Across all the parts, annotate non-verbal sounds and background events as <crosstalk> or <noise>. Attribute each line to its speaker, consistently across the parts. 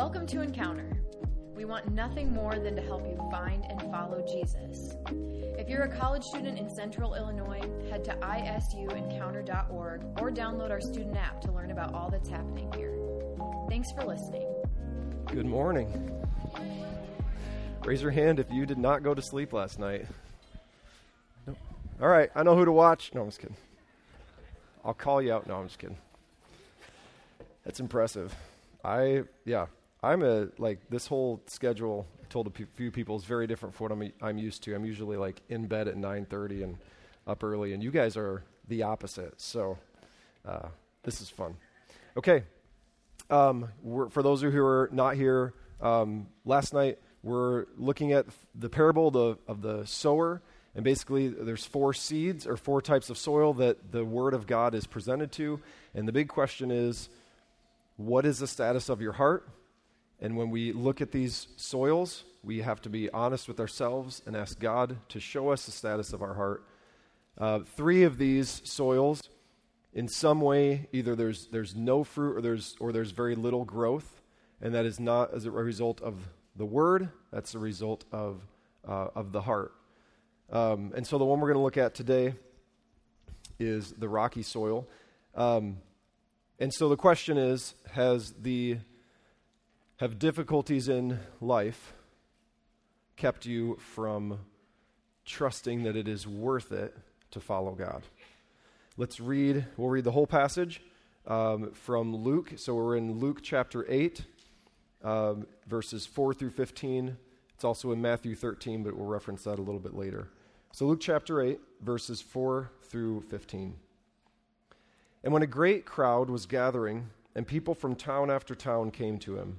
Speaker 1: Welcome to Encounter. We want nothing more than to help you find and follow Jesus. If you're a college student in central Illinois, head to isuencounter.org or download our student app to learn about all that's happening here. Thanks for listening.
Speaker 2: Good morning. Raise your hand if you did not go to sleep last night. Nope. All right, I know who to watch. No, I'm just kidding. I'll call you out. No, I'm just kidding. That's impressive. I, yeah, I'm a, like, this whole schedule, I told a p- few people, is very different from what I'm, I'm used to. I'm usually, like, in bed at 9.30 and up early, and you guys are the opposite. So uh, this is fun. Okay. Um, for those who are not here, um, last night we're looking at the parable of the, of the sower. And basically, there's four seeds or four types of soil that the Word of God is presented to. And the big question is what is the status of your heart? And when we look at these soils, we have to be honest with ourselves and ask God to show us the status of our heart. Uh, three of these soils, in some way, either there's, there's no fruit or there's, or there's very little growth, and that is not as a result of the word, that's a result of, uh, of the heart. Um, and so the one we're going to look at today is the rocky soil. Um, and so the question is has the have difficulties in life kept you from trusting that it is worth it to follow God? Let's read, we'll read the whole passage um, from Luke. So we're in Luke chapter 8, um, verses 4 through 15. It's also in Matthew 13, but we'll reference that a little bit later. So Luke chapter 8, verses 4 through 15. And when a great crowd was gathering, and people from town after town came to him,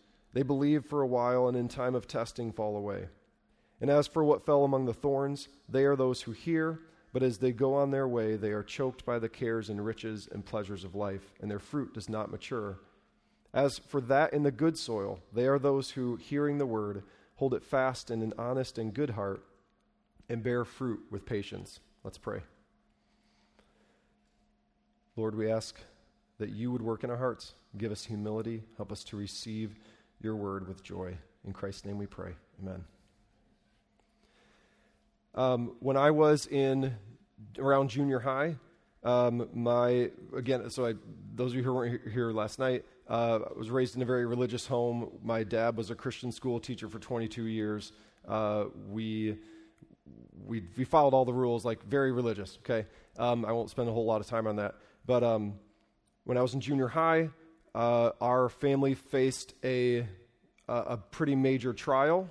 Speaker 2: They believe for a while, and in time of testing fall away. And as for what fell among the thorns, they are those who hear, but as they go on their way, they are choked by the cares and riches and pleasures of life, and their fruit does not mature. As for that in the good soil, they are those who, hearing the word, hold it fast in an honest and good heart, and bear fruit with patience. Let's pray. Lord, we ask that you would work in our hearts, give us humility, help us to receive your word with joy. In Christ's name we pray. Amen. Um, when I was in around junior high, um, my again, so I, those of you who weren't here last night, uh, I was raised in a very religious home. My dad was a Christian school teacher for 22 years. Uh, we, we we followed all the rules, like very religious. Okay, um, I won't spend a whole lot of time on that. But um, when I was in junior high, uh, our family faced a, a, pretty major trial.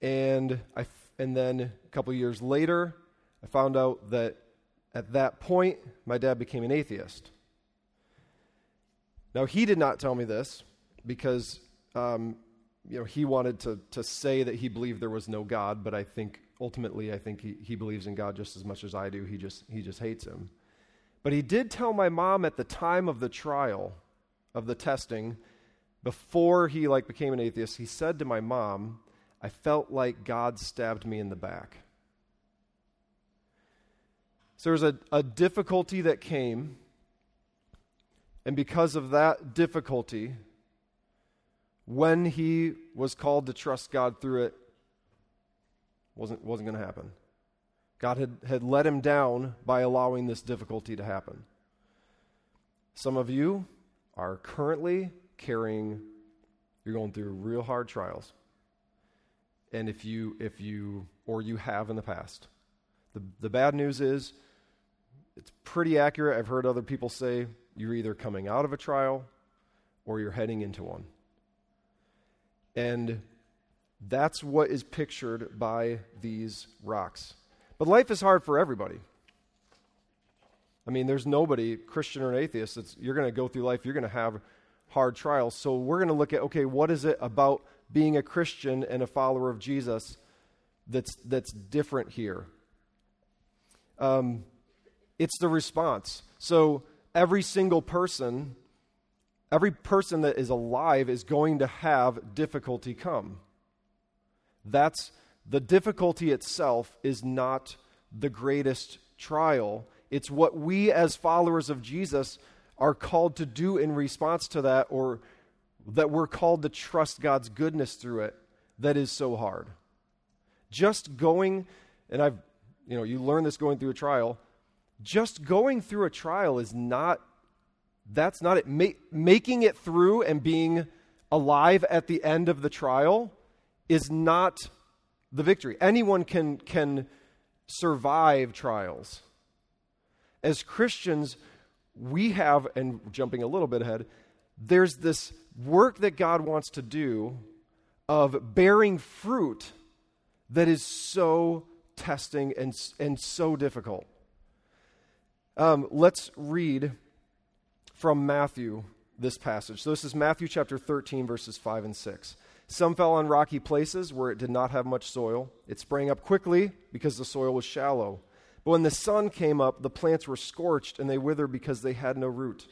Speaker 2: And, I and then a couple years later, I found out that at that point, my dad became an atheist. Now, he did not tell me this because um, you know, he wanted to, to say that he believed there was no God, but I think ultimately, I think he, he believes in God just as much as I do. He just, he just hates him. But he did tell my mom at the time of the trial, of the testing, before he like became an atheist, he said to my mom, I felt like God stabbed me in the back. So there was a, a difficulty that came, and because of that difficulty, when he was called to trust God through it, wasn't, wasn't going to happen. God had, had let him down by allowing this difficulty to happen. Some of you are currently carrying You're going through real hard trials. And if you, if you, or you have in the past. The, the bad news is, it's pretty accurate. I've heard other people say you're either coming out of a trial or you're heading into one. And that's what is pictured by these rocks. But life is hard for everybody. I mean, there's nobody, Christian or an atheist, that's, you're going to go through life, you're going to have hard trials. So we're going to look at okay, what is it about being a Christian and a follower of Jesus that's, that's different here? Um, it's the response. So every single person, every person that is alive is going to have difficulty come. That's the difficulty itself is not the greatest trial. It's what we as followers of Jesus are called to do in response to that, or that we're called to trust God's goodness through it that is so hard. Just going, and I've, you know, you learn this going through a trial, just going through a trial is not, that's not it. Ma- making it through and being alive at the end of the trial is not the victory. Anyone can, can survive trials. As Christians, we have, and jumping a little bit ahead, there's this work that God wants to do of bearing fruit that is so testing and, and so difficult. Um, let's read from Matthew this passage. So, this is Matthew chapter 13, verses 5 and 6. Some fell on rocky places where it did not have much soil. It sprang up quickly because the soil was shallow. When the sun came up, the plants were scorched and they withered because they had no root.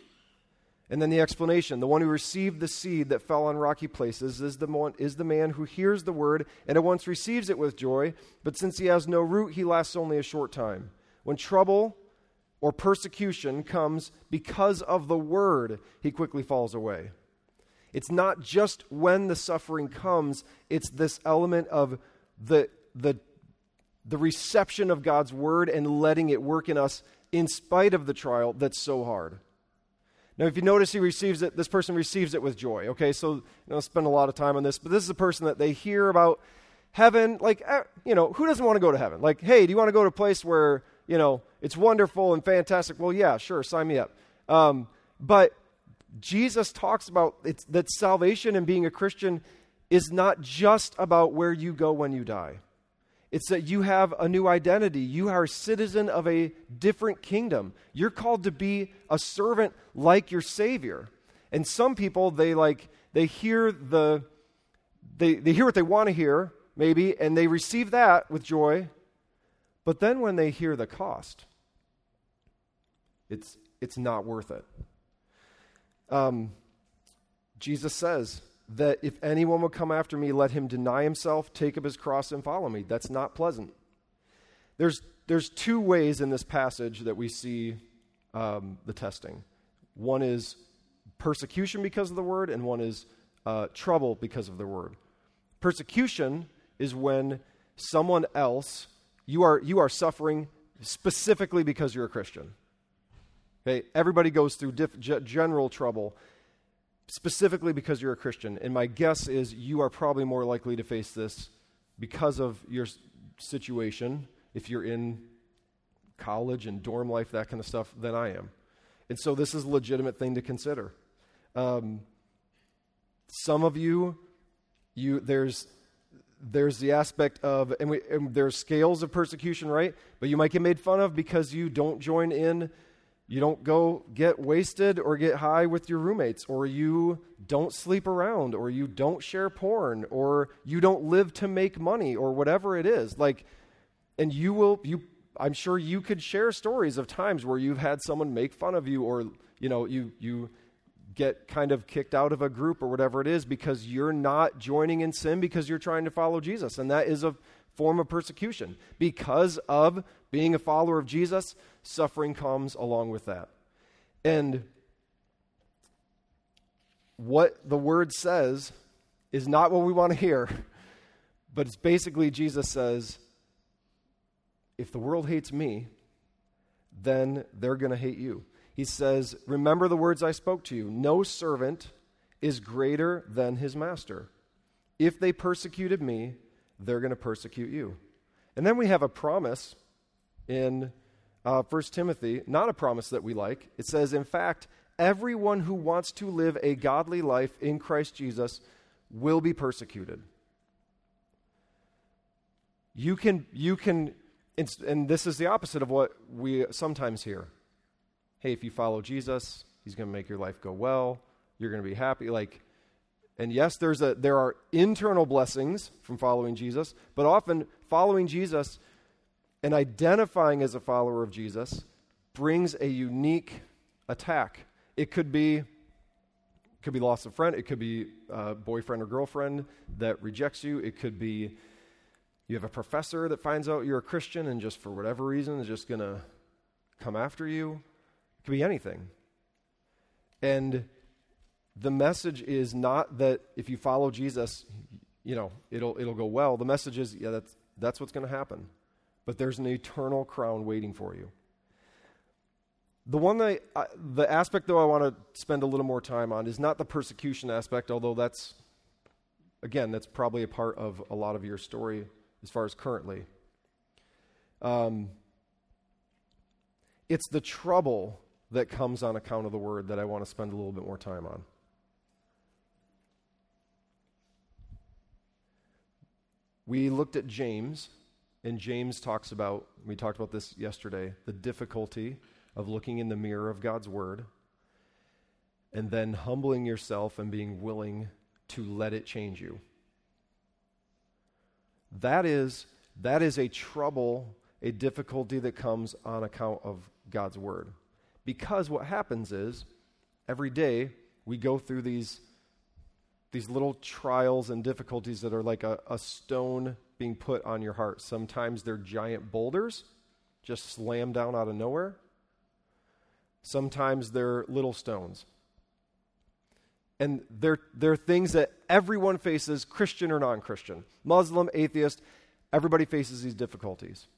Speaker 2: And then the explanation the one who received the seed that fell on rocky places is the, one, is the man who hears the word and at once receives it with joy, but since he has no root, he lasts only a short time. When trouble or persecution comes because of the word, he quickly falls away. It's not just when the suffering comes, it's this element of the, the the reception of God's word and letting it work in us in spite of the trial that's so hard. Now, if you notice, he receives it, this person receives it with joy. Okay, so you know, spend a lot of time on this, but this is a person that they hear about heaven. Like, eh, you know, who doesn't want to go to heaven? Like, hey, do you want to go to a place where, you know, it's wonderful and fantastic? Well, yeah, sure, sign me up. Um, but Jesus talks about it's, that salvation and being a Christian is not just about where you go when you die. It's that you have a new identity. You are a citizen of a different kingdom. You're called to be a servant like your Savior. And some people, they like, they hear the, they, they hear what they want to hear, maybe, and they receive that with joy. But then when they hear the cost, it's, it's not worth it. Um, Jesus says, that if anyone will come after me, let him deny himself, take up his cross, and follow me. That's not pleasant. There's, there's two ways in this passage that we see um, the testing one is persecution because of the word, and one is uh, trouble because of the word. Persecution is when someone else, you are, you are suffering specifically because you're a Christian. Okay? Everybody goes through diff- general trouble specifically because you're a Christian. And my guess is you are probably more likely to face this because of your situation if you're in college and dorm life, that kind of stuff, than I am. And so this is a legitimate thing to consider. Um, some of you, you there's there's the aspect of and, we, and there's scales of persecution, right? But you might get made fun of because you don't join in you don't go get wasted or get high with your roommates, or you don't sleep around, or you don't share porn, or you don't live to make money, or whatever it is. Like, and you will, you, I'm sure you could share stories of times where you've had someone make fun of you, or, you know, you, you get kind of kicked out of a group or whatever it is because you're not joining in sin because you're trying to follow Jesus. And that is a form of persecution. Because of being a follower of Jesus, suffering comes along with that. And what the word says is not what we want to hear, <laughs> but it's basically Jesus says, if the world hates me, then they're going to hate you. He says, Remember the words I spoke to you. No servant is greater than his master. If they persecuted me, they're going to persecute you. And then we have a promise in uh, 1 Timothy, not a promise that we like. It says, in fact, everyone who wants to live a godly life in Christ Jesus will be persecuted. You can, you can, and this is the opposite of what we sometimes hear. Hey, if you follow Jesus, he's going to make your life go well. You're going to be happy. Like, and yes, there's a, there are internal blessings from following Jesus, but often following Jesus and identifying as a follower of Jesus brings a unique attack. It could be it could be loss of friend, it could be a boyfriend or girlfriend that rejects you, it could be you have a professor that finds out you're a Christian and just for whatever reason is just going to come after you. It could be anything. And the message is not that if you follow Jesus, you know, it'll it'll go well. The message is, yeah, that's that's what's going to happen. But there's an eternal crown waiting for you. The one that I, the aspect though I want to spend a little more time on is not the persecution aspect, although that's again that's probably a part of a lot of your story as far as currently. Um, it's the trouble that comes on account of the word that I want to spend a little bit more time on. We looked at James, and James talks about, we talked about this yesterday, the difficulty of looking in the mirror of God's Word and then humbling yourself and being willing to let it change you. That is, that is a trouble, a difficulty that comes on account of God's Word. Because what happens is, every day we go through these these little trials and difficulties that are like a, a stone being put on your heart. Sometimes they're giant boulders, just slam down out of nowhere. Sometimes they're little stones. And they're, they're things that everyone faces, Christian or non Christian, Muslim, atheist, everybody faces these difficulties.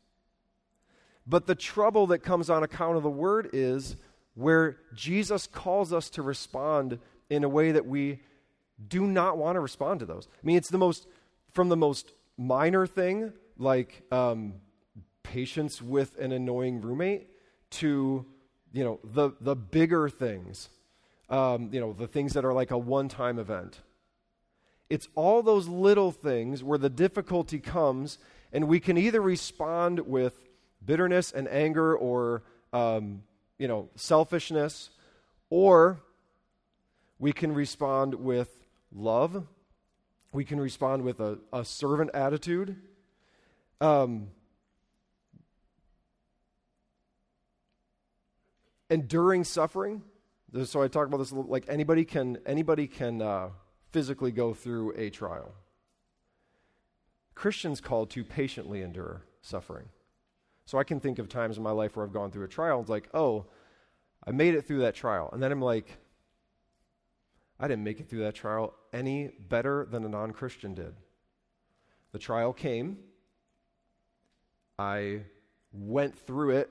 Speaker 2: But the trouble that comes on account of the word is where Jesus calls us to respond in a way that we do not want to respond to those. I mean, it's the most, from the most minor thing, like um, patience with an annoying roommate, to, you know, the, the bigger things, um, you know, the things that are like a one time event. It's all those little things where the difficulty comes, and we can either respond with bitterness and anger or, um, you know, selfishness, or we can respond with love. We can respond with a, a servant attitude. Um, enduring suffering. So I talk about this like anybody can anybody can uh, physically go through a trial. Christians called to patiently endure suffering. So I can think of times in my life where I've gone through a trial. It's like, oh, I made it through that trial, and then I'm like, I didn't make it through that trial any better than a non Christian did. The trial came. I went through it.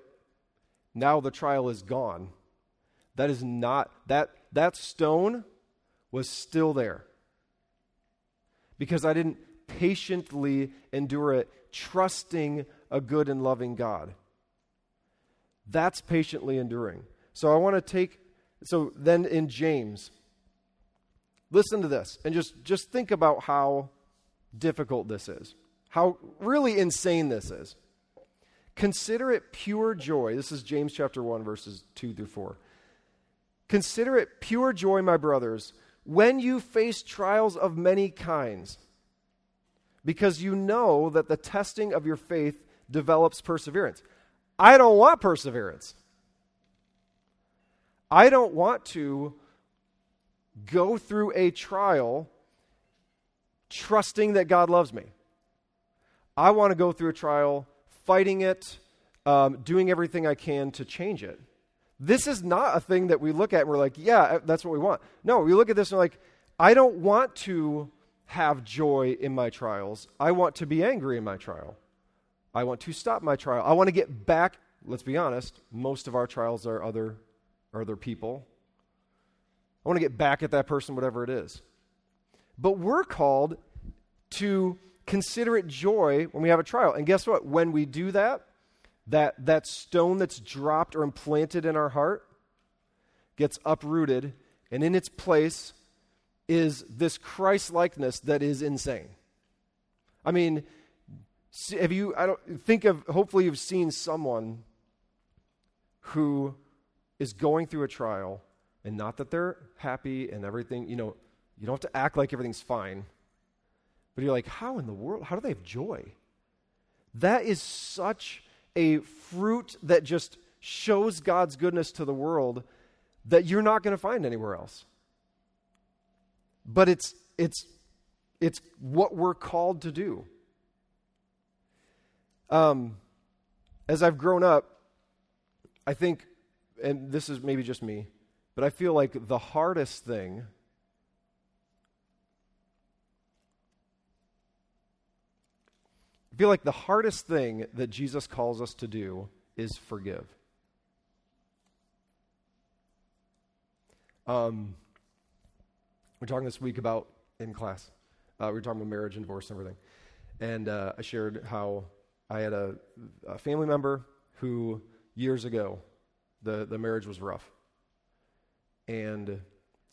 Speaker 2: Now the trial is gone. That is not, that, that stone was still there. Because I didn't patiently endure it, trusting a good and loving God. That's patiently enduring. So I want to take, so then in James, Listen to this and just, just think about how difficult this is, how really insane this is. Consider it pure joy. This is James chapter 1, verses 2 through 4. Consider it pure joy, my brothers, when you face trials of many kinds, because you know that the testing of your faith develops perseverance. I don't want perseverance. I don't want to go through a trial trusting that God loves me. I want to go through a trial fighting it, um, doing everything I can to change it. This is not a thing that we look at and we're like, yeah, that's what we want. No, we look at this and we're like, I don't want to have joy in my trials. I want to be angry in my trial. I want to stop my trial. I want to get back. Let's be honest, most of our trials are other, are other people I want to get back at that person, whatever it is. But we're called to consider it joy when we have a trial. And guess what? When we do that, that, that stone that's dropped or implanted in our heart gets uprooted, and in its place is this Christ likeness that is insane. I mean, have you, I don't think of, hopefully you've seen someone who is going through a trial, and not that they're happy and everything, you know, you don't have to act like everything's fine. But you're like, how in the world? How do they have joy? That is such a fruit that just shows God's goodness to the world that you're not going to find anywhere else. But it's it's it's what we're called to do. Um, as I've grown up, I think, and this is maybe just me, but I feel like the hardest thing I feel like the hardest thing that Jesus calls us to do is forgive. Um, we're talking this week about in class. Uh, we were talking about marriage and divorce and everything, and uh, I shared how I had a, a, family member who years ago the the marriage was rough, and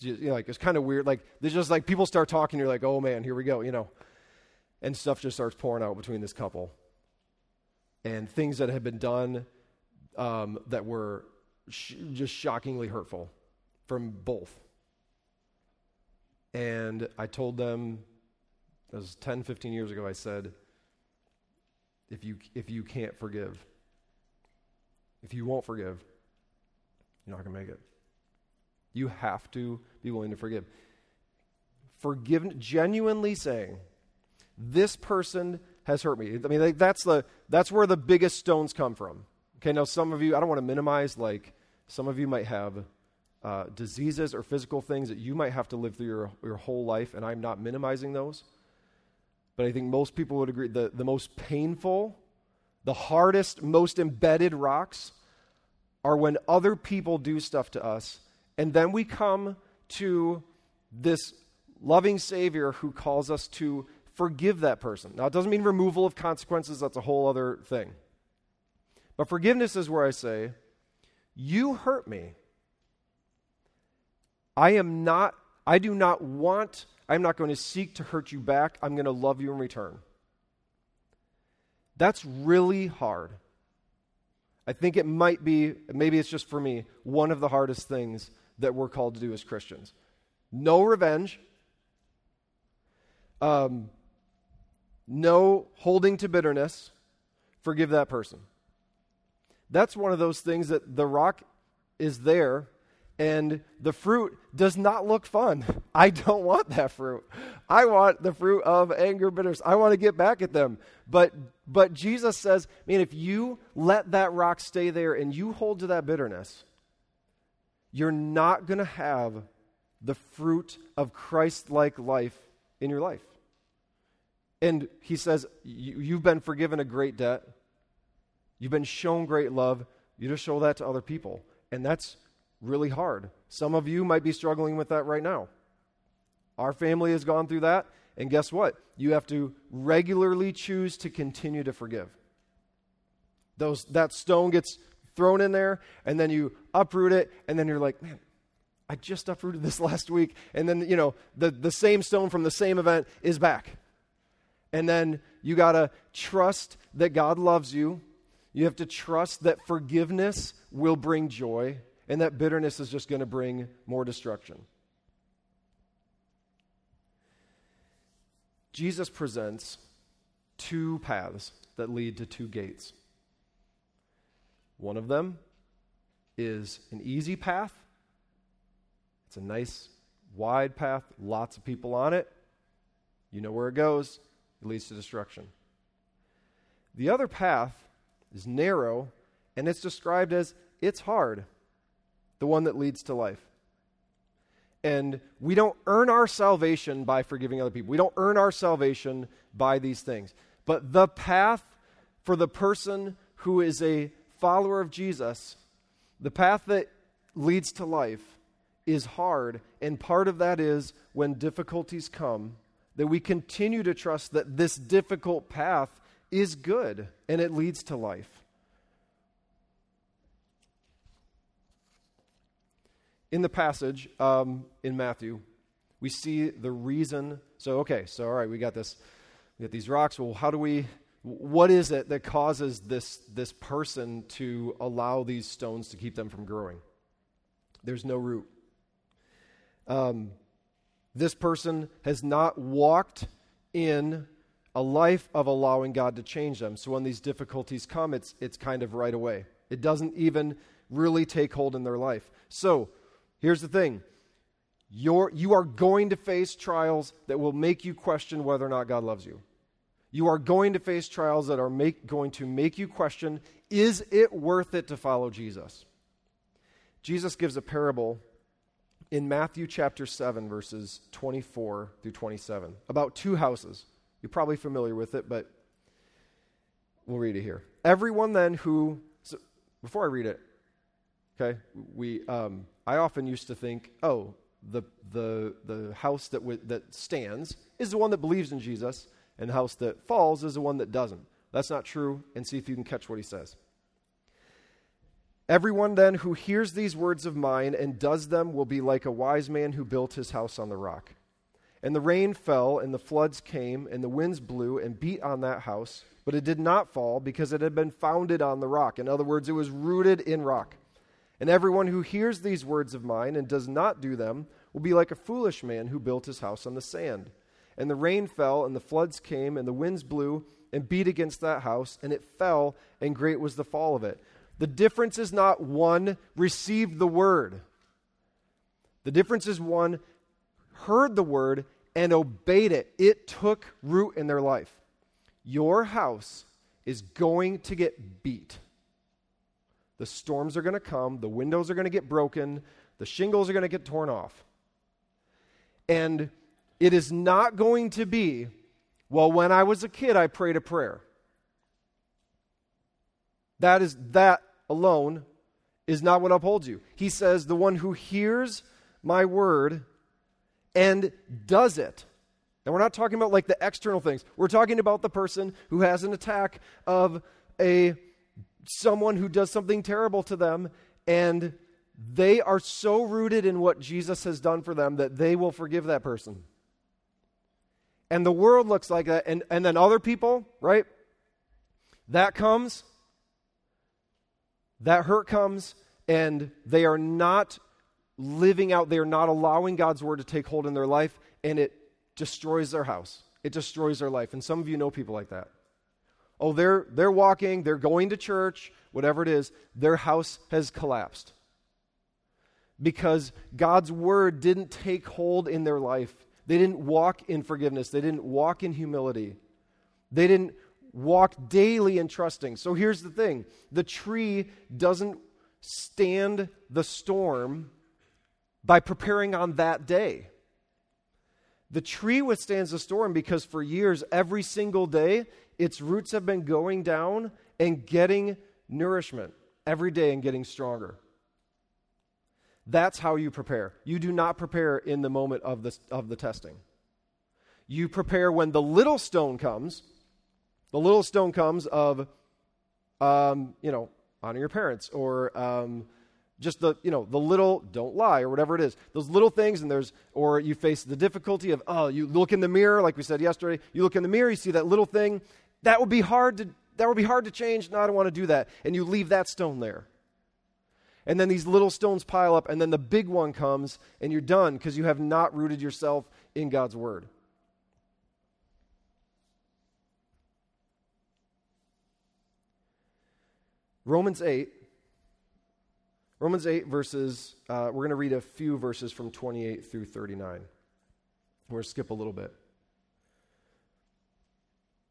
Speaker 2: you know, like it's kind of weird. Like there's just like people start talking, you're like, oh man, here we go, you know and stuff just starts pouring out between this couple. And things that had been done um, that were sh- just shockingly hurtful from both. And I told them, that was 10, 15 years ago, I said, if you, if you can't forgive, if you won't forgive, you're not going to make it. You have to be willing to forgive. Forgive, genuinely saying, this person has hurt me. I mean, like, that's, the, that's where the biggest stones come from. Okay, now some of you, I don't want to minimize, like, some of you might have uh, diseases or physical things that you might have to live through your, your whole life, and I'm not minimizing those. But I think most people would agree the, the most painful, the hardest, most embedded rocks are when other people do stuff to us, and then we come to this loving Savior who calls us to forgive that person. Now, it doesn't mean removal of consequences, that's a whole other thing. But forgiveness is where I say, You hurt me. I am not, I do not want, I'm not going to seek to hurt you back. I'm going to love you in return. That's really hard. I think it might be, maybe it's just for me, one of the hardest things that we're called to do as Christians. No revenge. Um, no holding to bitterness, forgive that person. That's one of those things that the rock is there and the fruit does not look fun. <laughs> I don't want that fruit. I want the fruit of anger, bitterness. I want to get back at them. But but Jesus says, man, if you let that rock stay there and you hold to that bitterness, you're not going to have the fruit of Christ-like life in your life. And he says, You've been forgiven a great debt. You've been shown great love. You just show that to other people. And that's really hard. Some of you might be struggling with that right now. Our family has gone through that. And guess what? You have to regularly choose to continue to forgive. Those, that stone gets thrown in there, and then you uproot it, and then you're like, man, I just uprooted this <laughs> last week. And then, you know, the, the same stone from the same event is back. And then you got to trust that God loves you. You have to trust that forgiveness will bring joy and that bitterness is just going to bring more destruction. Jesus presents two paths that lead to two gates. One of them is an easy path. It's a nice, wide path, lots of people on it. You know where it goes. It leads to destruction. The other path is narrow, and it's described as it's hard, the one that leads to life. And we don't earn our salvation by forgiving other people. We don't earn our salvation by these things. But the path for the person who is a follower of Jesus, the path that leads to life, is hard. And part of that is when difficulties come, that we continue to trust that this difficult path is good and it leads to life. In the passage um, in Matthew, we see the reason. So, okay, so all right, we got this. We got these rocks. Well, how do we what is it that causes this, this person to allow these stones to keep them from growing? There's no root. Um, this person has not walked in a life of allowing God to change them. So when these difficulties come, it's, it's kind of right away. It doesn't even really take hold in their life. So here's the thing You're, you are going to face trials that will make you question whether or not God loves you. You are going to face trials that are make, going to make you question is it worth it to follow Jesus? Jesus gives a parable in Matthew chapter 7, verses 24 through 27, about two houses. You're probably familiar with it, but we'll read it here. Everyone then who, so before I read it, okay, we, um, I often used to think, oh, the, the, the house that, w- that stands is the one that believes in Jesus and the house that falls is the one that doesn't. That's not true, and see if you can catch what he says. Everyone then who hears these words of mine and does them will be like a wise man who built his house on the rock. And the rain fell, and the floods came, and the winds blew and beat on that house, but it did not fall because it had been founded on the rock. In other words, it was rooted in rock. And everyone who hears these words of mine and does not do them will be like a foolish man who built his house on the sand. And the rain fell, and the floods came, and the winds blew and beat against that house, and it fell, and great was the fall of it. The difference is not one received the word, the difference is one heard the word and obeyed it. It took root in their life. Your house is going to get beat. The storms are going to come, the windows are going to get broken, the shingles are going to get torn off. And it is not going to be, well, when I was a kid, I prayed a prayer. That is that alone is not what upholds you. He says, the one who hears my word and does it. And we're not talking about like the external things. We're talking about the person who has an attack of a someone who does something terrible to them and they are so rooted in what Jesus has done for them that they will forgive that person and the world looks like that, and, and then other people, right? That comes, that hurt comes, and they are not living out, they are not allowing God's word to take hold in their life, and it destroys their house. It destroys their life. And some of you know people like that. Oh, they're, they're walking, they're going to church, whatever it is, their house has collapsed. Because God's word didn't take hold in their life. They didn't walk in forgiveness. They didn't walk in humility. They didn't walk daily in trusting. So here's the thing the tree doesn't stand the storm by preparing on that day. The tree withstands the storm because for years, every single day, its roots have been going down and getting nourishment every day and getting stronger. That's how you prepare. You do not prepare in the moment of the, of the testing. You prepare when the little stone comes. The little stone comes of, um, you know, honor your parents or um, just the, you know, the little, don't lie or whatever it is. Those little things, and there's, or you face the difficulty of, oh, you look in the mirror, like we said yesterday, you look in the mirror, you see that little thing. That would be hard to, that would be hard to change. No, I don't want to do that. And you leave that stone there and then these little stones pile up, and then the big one comes, and you're done because you have not rooted yourself in God's Word. Romans 8. Romans 8 verses, uh, we're going to read a few verses from 28 through 39. We're going to skip a little bit.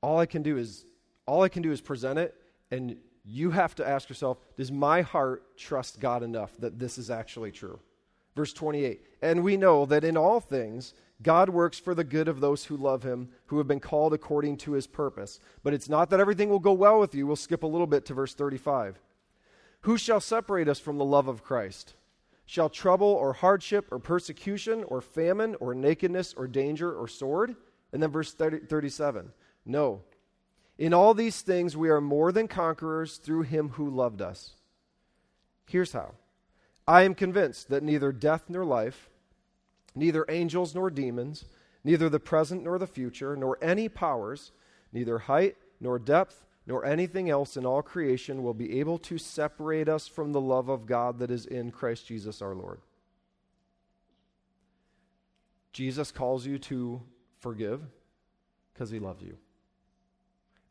Speaker 2: All I can do is, all I can do is present it, and you have to ask yourself Does my heart trust God enough that this is actually true? Verse 28 And we know that in all things, God works for the good of those who love him, who have been called according to his purpose. But it's not that everything will go well with you. We'll skip a little bit to verse 35. Who shall separate us from the love of Christ? Shall trouble or hardship or persecution or famine or nakedness or danger or sword? And then verse 30, 37 No. In all these things we are more than conquerors through him who loved us. Here's how I am convinced that neither death nor life, neither angels nor demons, neither the present nor the future, nor any powers, neither height nor depth, nor anything else in all creation will be able to separate us from the love of God that is in Christ Jesus our Lord. Jesus calls you to forgive because he loves you.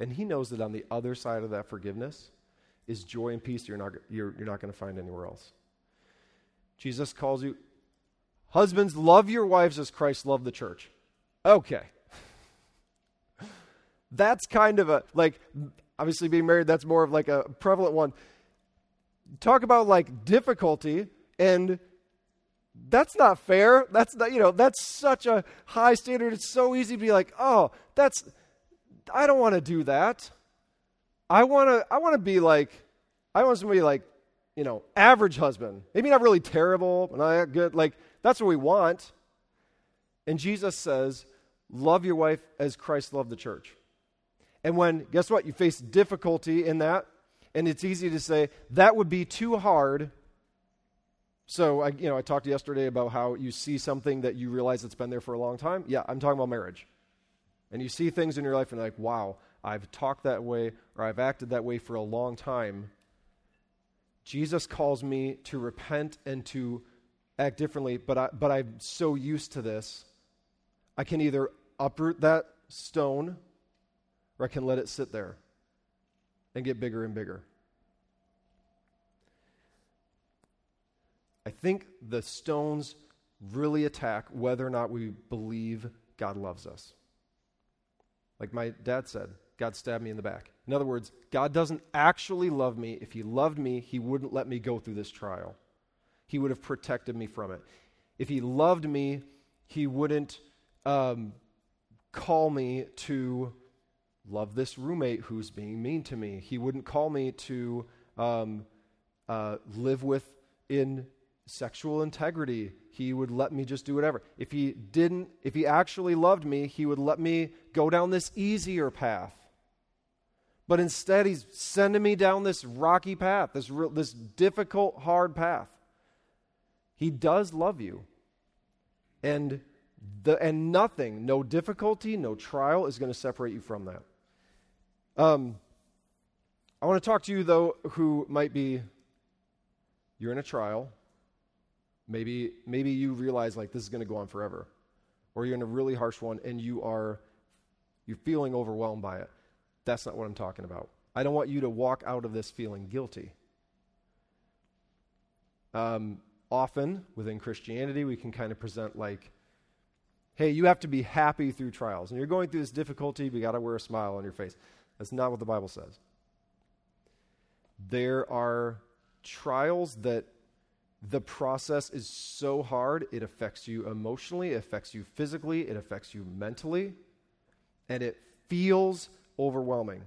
Speaker 2: And he knows that on the other side of that forgiveness is joy and peace you're not, you're, you're not going to find anywhere else. Jesus calls you, husbands, love your wives as Christ loved the church. Okay. <laughs> That's kind of a, like, obviously being married, that's more of like a prevalent one. Talk about like difficulty and that's not fair. That's not, you know, that's such a high standard. It's so easy to be like, oh, that's, I don't want to do that. I want to, I want to be like, I want somebody like, you know, average husband. Maybe not really terrible, but not good. Like, that's what we want. And Jesus says, love your wife as Christ loved the church. And when, guess what, you face difficulty in that, and it's easy to say, that would be too hard. So, I, you know, I talked yesterday about how you see something that you realize it's been there for a long time. Yeah, I'm talking about marriage. And you see things in your life and like, wow, I've talked that way or I've acted that way for a long time. Jesus calls me to repent and to act differently, but, I, but I'm so used to this. I can either uproot that stone or I can let it sit there and get bigger and bigger. I think the stones really attack whether or not we believe God loves us. Like my dad said, God stabbed me in the back. In other words, God doesn't actually love me. If He loved me, He wouldn't let me go through this trial. He would have protected me from it. If He loved me, He wouldn't um, call me to love this roommate who's being mean to me. He wouldn't call me to um, uh, live with in sexual integrity. He would let me just do whatever. If he didn't, if he actually loved me, he would let me go down this easier path. But instead, he's sending me down this rocky path, this, real, this difficult, hard path. He does love you. And, the, and nothing, no difficulty, no trial is going to separate you from that. Um, I want to talk to you, though, who might be, you're in a trial. Maybe, maybe you realize like this is going to go on forever. Or you're in a really harsh one and you are, you're feeling overwhelmed by it. That's not what I'm talking about. I don't want you to walk out of this feeling guilty. Um, often within Christianity, we can kind of present like, hey, you have to be happy through trials. And you're going through this difficulty, you got to wear a smile on your face. That's not what the Bible says. There are trials that the process is so hard, it affects you emotionally, it affects you physically, it affects you mentally, and it feels overwhelming.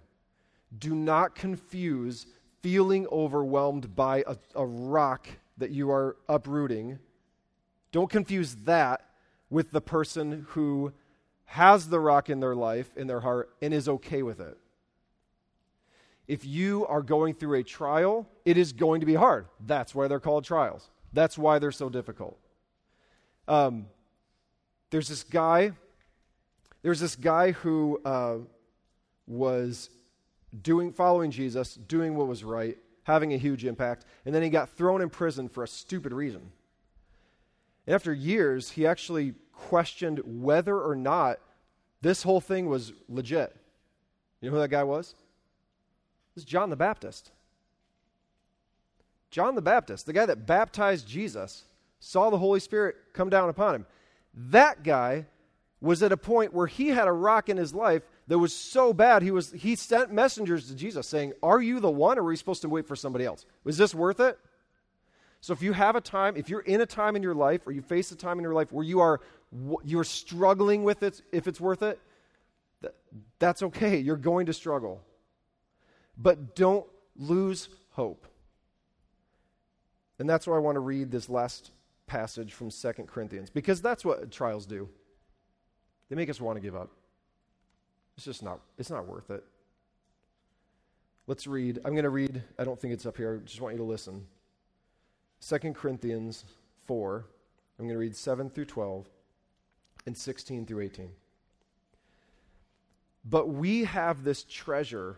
Speaker 2: Do not confuse feeling overwhelmed by a, a rock that you are uprooting. Don't confuse that with the person who has the rock in their life, in their heart, and is okay with it if you are going through a trial, it is going to be hard. That's why they're called trials. That's why they're so difficult. Um, there's this guy. There's this guy who uh, was doing, following Jesus, doing what was right, having a huge impact, and then he got thrown in prison for a stupid reason. And after years, he actually questioned whether or not this whole thing was legit. You know who that guy was? This is John the Baptist. John the Baptist, the guy that baptized Jesus, saw the Holy Spirit come down upon him. That guy was at a point where he had a rock in his life that was so bad he was he sent messengers to Jesus saying, "Are you the one or are we supposed to wait for somebody else? Was this worth it?" So if you have a time, if you're in a time in your life or you face a time in your life where you are you're struggling with it if it's worth it, that's okay. You're going to struggle. But don't lose hope. And that's why I want to read this last passage from 2 Corinthians, because that's what trials do. They make us want to give up. It's just not, it's not worth it. Let's read. I'm going to read, I don't think it's up here. I just want you to listen. 2 Corinthians 4. I'm going to read 7 through 12 and 16 through 18. But we have this treasure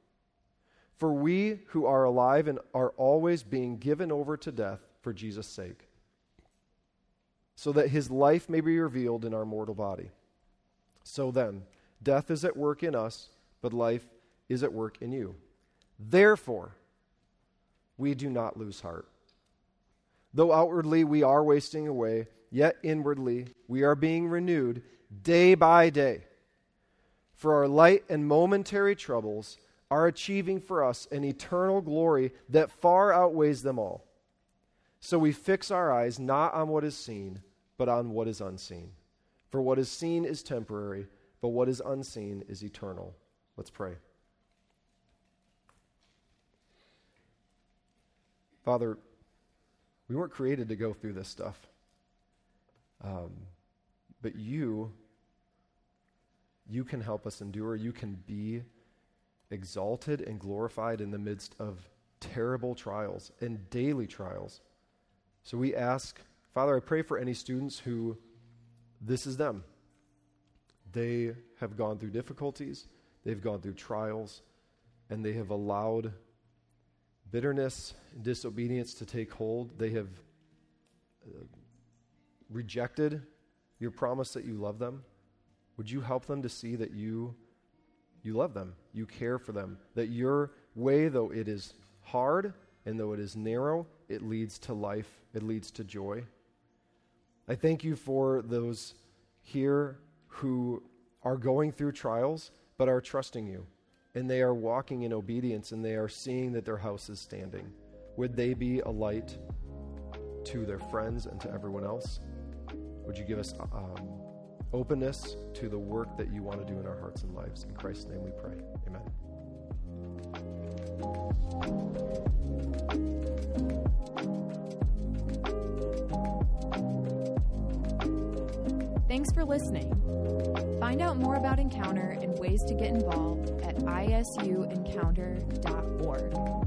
Speaker 2: For we who are alive and are always being given over to death for Jesus' sake, so that his life may be revealed in our mortal body. So then, death is at work in us, but life is at work in you. Therefore, we do not lose heart. Though outwardly we are wasting away, yet inwardly we are being renewed day by day. For our light and momentary troubles are achieving for us an eternal glory that far outweighs them all. So we fix our eyes not on what is seen, but on what is unseen. For what is seen is temporary, but what is unseen is eternal. Let's pray. Father, we weren't created to go through this stuff. Um, but you, you can help us endure. You can be exalted and glorified in the midst of terrible trials and daily trials. So we ask, Father, I pray for any students who this is them. They have gone through difficulties, they've gone through trials, and they have allowed bitterness and disobedience to take hold. They have uh, rejected your promise that you love them, would you help them to see that you you love them, you care for them, that your way though it is hard and though it is narrow, it leads to life, it leads to joy. I thank you for those here who are going through trials but are trusting you and they are walking in obedience and they are seeing that their house is standing. Would they be a light to their friends and to everyone else? Would you give us um, openness to the work that you want to do in our hearts and lives? In Christ's name we pray. Amen.
Speaker 1: Thanks for listening. Find out more about Encounter and ways to get involved at isuencounter.org.